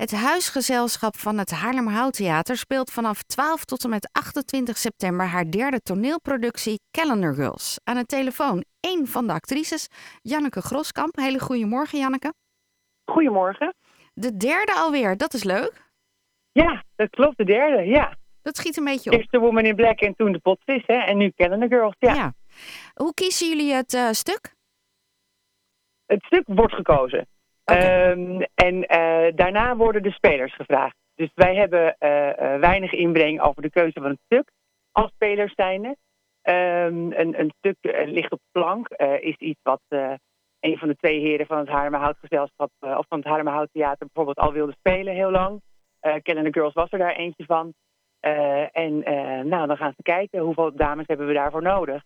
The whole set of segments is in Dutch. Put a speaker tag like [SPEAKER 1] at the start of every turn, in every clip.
[SPEAKER 1] Het huisgezelschap van het Haarlemmerhout Theater speelt vanaf 12 tot en met 28 september haar derde toneelproductie Calendar Girls. Aan de telefoon één van de actrices, Janneke Groskamp. Hele goedemorgen, Janneke.
[SPEAKER 2] Goedemorgen.
[SPEAKER 1] De derde alweer, dat is leuk.
[SPEAKER 2] Ja, dat klopt, de derde, ja.
[SPEAKER 1] Dat schiet een beetje op.
[SPEAKER 2] Eerst de Woman in Black en toen de Potvis, hè. En nu Calendar Girls, ja.
[SPEAKER 1] Ja. Hoe kiezen jullie het eh, stuk?
[SPEAKER 2] Het stuk wordt gekozen. Ehm, en eh, daarna worden de spelers gevraagd. Dus wij hebben eh, eh, weinig inbreng over de keuze van het stuk als spelers zijnde. Ehm, een, een stuk ligt op de plank, is iets wat een van de twee heren van het Haarlemmerhoutgezelschap eh, of van het Haarlemmerhout Theater bijvoorbeeld al wilde spelen heel lang. Eh Calendar Girls was er daar eentje van. En nou, dan gaan ze kijken hoeveel dames hebben we daarvoor nodig.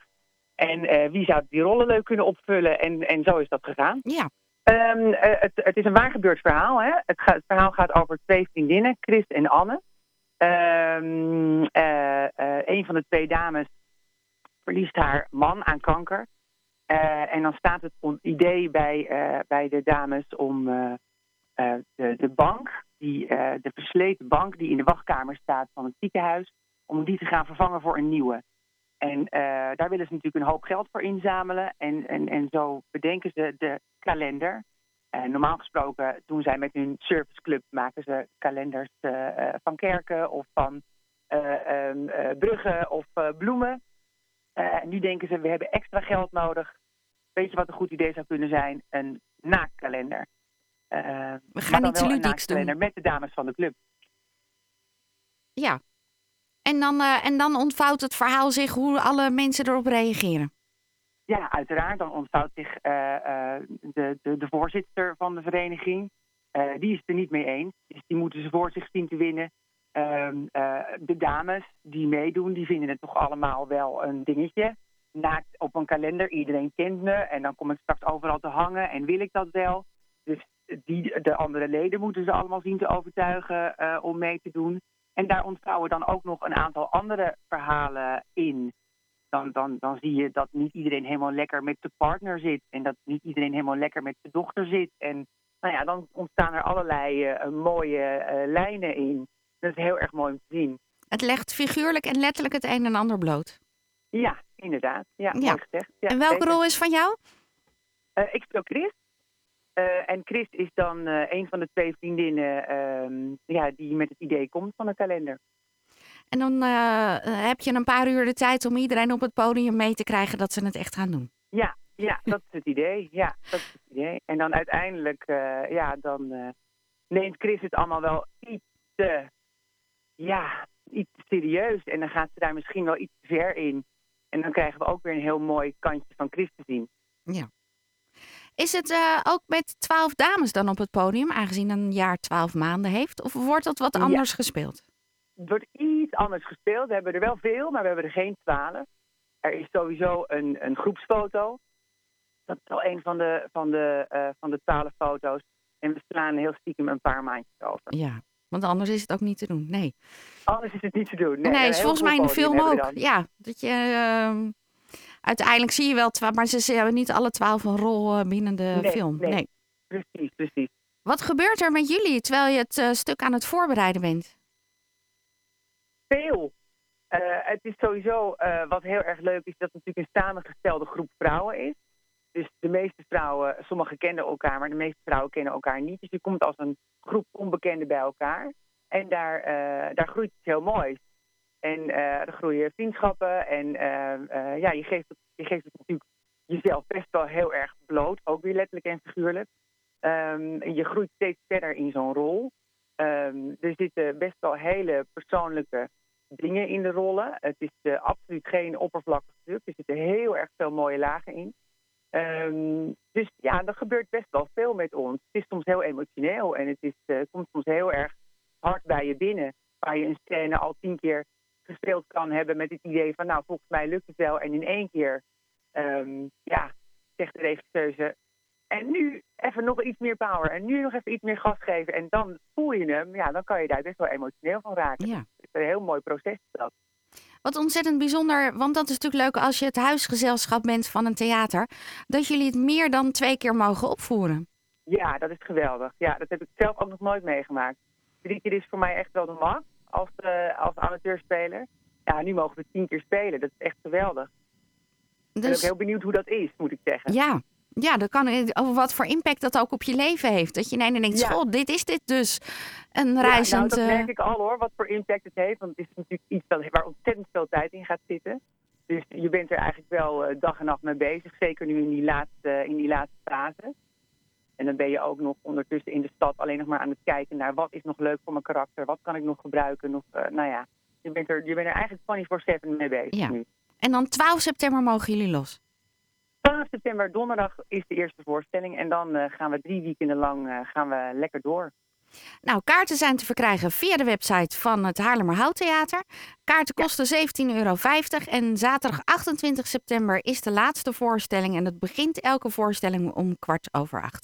[SPEAKER 2] En wie zou die rollen leuk kunnen opvullen. En, en zo is dat gegaan.
[SPEAKER 1] Ja,
[SPEAKER 2] Ehm, eh, het, het is een waar gebeurd verhaal. Hè? Het, verhaal gaat over twee vriendinnen, Chris en Anne. Eh, een van de twee dames verliest haar man aan kanker. En dan staat het idee bij, bij de dames om de, de bank, die, de versleten bank die in de wachtkamer staat van het ziekenhuis, om die te gaan vervangen voor een nieuwe. En eh, daar willen ze natuurlijk een hoop geld voor inzamelen. En, en, en zo bedenken ze de kalender. Eh, normaal gesproken doen zij met hun serviceclub maken ze kalenders eh, eh, van kerken of van eh, ehm, eh, bruggen of bloemen. En nu denken ze, we hebben extra geld nodig. Weet je wat een goed idee zou kunnen zijn? Een naakkalender. Maar
[SPEAKER 1] gaan iets
[SPEAKER 2] wel een
[SPEAKER 1] ludieks
[SPEAKER 2] naakkalender Met de dames van de club.
[SPEAKER 1] ja. En dan, eh, en dan ontvouwt het verhaal zich hoe alle mensen erop reageren.
[SPEAKER 2] Ja, uiteraard. Dan ontvouwt zich eh, eh, de, de, de voorzitter van de vereniging. die is het er niet mee eens. Dus die moeten ze voor zich zien te winnen. Ehm, eh, de dames die meedoen, die vinden het toch allemaal wel een dingetje. Naakt op een kalender, iedereen kent me. En dan kom ik straks overal te hangen en wil ik dat wel. Dus die, de andere leden moeten ze allemaal zien te overtuigen om mee te doen. En daar ontvouwen dan ook nog een aantal andere verhalen in dan, dan, dan zie je dat niet iedereen helemaal lekker met de partner zit. En dat niet iedereen helemaal lekker met de dochter zit. En nou ja, dan ontstaan er allerlei eh, mooie eh, lijnen in. Dat is heel erg mooi om te zien.
[SPEAKER 1] Het legt figuurlijk en letterlijk het een en ander bloot.
[SPEAKER 2] Ja, inderdaad. Ja,
[SPEAKER 1] Ja.
[SPEAKER 2] mooi gezegd. Ja,
[SPEAKER 1] en welke
[SPEAKER 2] zeker.
[SPEAKER 1] rol is van jou?
[SPEAKER 2] Eh, ik speel Chris. Eh, en Chris is dan eh, een van de twee vriendinnen ehm, ja, die met het idee komt van een kalender.
[SPEAKER 1] En dan eh, heb je een paar uur de tijd om iedereen op het podium mee te krijgen dat ze het echt gaan doen.
[SPEAKER 2] Ja, ja, dat is het idee. Ja, dat is het idee. En dan uiteindelijk, ja, dan neemt Chris het allemaal wel iets te, ja, iets te serieus. En dan gaat ze daar misschien wel iets te ver in. En dan krijgen we ook weer een heel mooi kantje van Chris te zien.
[SPEAKER 1] Ja. Is het eh, ook met twaalf dames dan op het podium, aangezien een jaar twaalf maanden heeft? Of wordt dat wat
[SPEAKER 2] Ja.
[SPEAKER 1] anders gespeeld?
[SPEAKER 2] Het wordt iets anders gespeeld. We hebben er wel veel, maar we hebben er geen twaalf. Er is sowieso een, een groepsfoto. Dat is al een van de, van, de, eh, van de twaalf foto's. En we slaan heel stiekem een paar maandjes over.
[SPEAKER 1] Ja, want anders is het ook niet te doen. Nee,
[SPEAKER 2] Anders is het niet te doen.
[SPEAKER 1] nee, is volgens mij in de film ook. Ja, dat je ehm, uiteindelijk zie je wel twaalf, maar ze, hebben niet alle twaalf een rol eh, binnen de
[SPEAKER 2] Nee,
[SPEAKER 1] film.
[SPEAKER 2] nee.
[SPEAKER 1] Nee.
[SPEAKER 2] Precies, precies.
[SPEAKER 1] Wat gebeurt er met jullie terwijl je het eh, stuk aan het voorbereiden bent?
[SPEAKER 2] Veel. Eh, het is sowieso wat heel erg leuk is dat het natuurlijk een samengestelde groep vrouwen is. Dus de meeste vrouwen, sommigen kennen elkaar, maar de meeste vrouwen kennen elkaar niet. Dus je komt als een groep onbekenden bij elkaar. En daar, daar groeit iets heel moois. En eh er groeien vriendschappen. En eh, eh, ja, je geeft, het, je geeft natuurlijk jezelf best wel heel erg bloot. Ook weer letterlijk en figuurlijk. Ehm, je groeit steeds verder in zo'n rol. Ehm, er zitten best wel hele persoonlijke dingen in de rollen. Het is absoluut geen oppervlakkig stuk. Er zitten heel erg veel mooie lagen in. Ehm, dus ja, er gebeurt best wel veel met ons. Het is soms heel emotioneel en het is, komt soms heel erg hard bij je binnen. Waar je een scène al tien keer gespeeld kan hebben met het idee van... nou, volgens mij lukt het wel. En in één keer, ehm, ja, zegt de regisseuse... en nu even nog iets meer power en nu nog even iets meer gas geven. En dan voel je hem, ja, dan kan je daar best wel emotioneel van raken.
[SPEAKER 1] Ja.
[SPEAKER 2] Het is een heel mooi proces dat.
[SPEAKER 1] Wat ontzettend bijzonder, want dat is natuurlijk leuk als je het huisgezelschap bent van een theater, dat jullie het meer dan twee keer mogen opvoeren.
[SPEAKER 2] Ja, dat is geweldig. Ja, dat heb ik zelf ook nog nooit meegemaakt. Drie keer is voor mij echt wel de max als, uh, als amateurspeler. Ja, nu mogen we tien keer spelen. Dat is echt geweldig. Dus... Ik ben ook heel benieuwd hoe dat is, moet ik zeggen.
[SPEAKER 1] Ja, ja, dat kan, over wat voor impact dat ook op je leven heeft. Dat je ineens denkt, ja. god, dit is dit dus. Een reizend...
[SPEAKER 2] Ja, nou, dat merk ik al hoor, wat voor impact het heeft. Want het is natuurlijk iets waar ontzettend veel tijd in gaat zitten. Dus je bent er eigenlijk wel dag en nacht mee bezig. Zeker nu in die laatste, in die laatste fase. En dan ben je ook nog ondertussen in de stad alleen nog maar aan het kijken naar wat is nog leuk voor mijn karakter. Wat kan ik nog gebruiken? Nog, uh, nou ja, je bent er, je bent er eigenlijk 24-7 mee bezig
[SPEAKER 1] ja.
[SPEAKER 2] nu.
[SPEAKER 1] En dan 12 september mogen jullie los?
[SPEAKER 2] 12 september, donderdag, is de eerste voorstelling. En dan uh, gaan we drie weekenden lang uh, gaan we lekker door.
[SPEAKER 1] Nou, kaarten zijn te verkrijgen via de website van het Haarlemmer Theater. Kaarten kosten 17,50 euro. En zaterdag 28 september is de laatste voorstelling. En het begint elke voorstelling om kwart over acht.